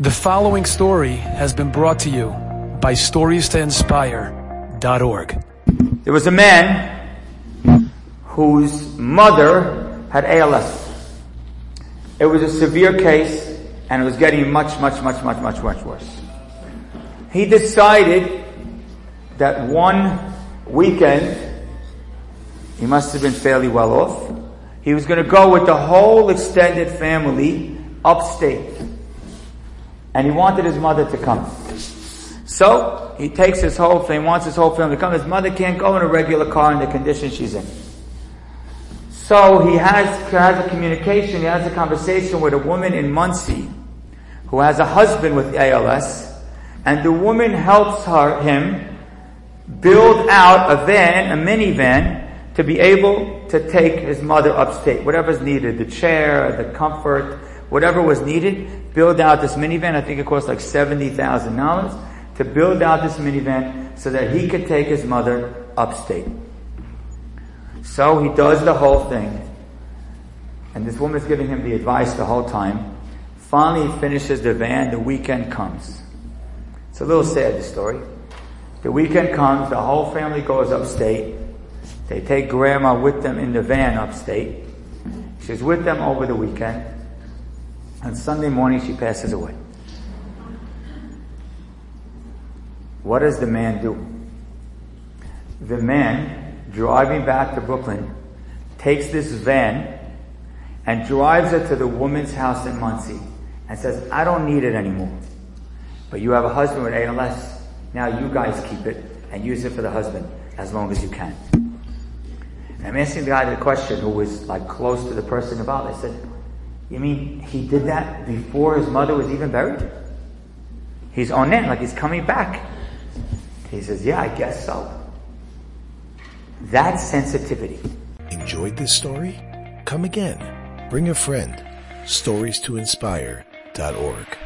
The following story has been brought to you by StoriesToInspire.org. There was a man whose mother had ALS. It was a severe case and it was getting much, much, much, much, much, much worse. He decided that one weekend, he must have been fairly well off, he was going to go with the whole extended family upstate and he wanted his mother to come. So he takes his whole family, wants his whole family to come. His mother can't go in a regular car in the condition she's in. So he has, has a communication, he has a conversation with a woman in Monsey who has a husband with ALS, and the woman helps her, him build out a van, a minivan, to be able to take his mother upstate, whatever's needed, the chair, the comfort, whatever was needed, build out this minivan. I think it cost like $70,000 to build out this minivan so that he could take his mother upstate. So he does the whole thing. And this woman's giving him the advice the whole time. Finally, he finishes the van. The weekend comes. It's a little sad, the story. The weekend comes. The whole family goes upstate. They take grandma with them in the van upstate. She's with them over the weekend. On Sunday morning, she passes away. What does the man do? The man, driving back to Brooklyn, takes this van and drives it to the woman's house in Monsey and says, I don't need it anymore. But you have a husband with ALS. Now you guys keep it and use it for the husband as long as you can. And I'm asking the guy the question who was like close to the person involved. I said, you mean he did that before his mother was even buried? He's on it, like he's coming back. He says, Yeah, I guess so. That's sensitivity. Enjoyed this story? Come again. Bring a friend. Stories to inspire.org.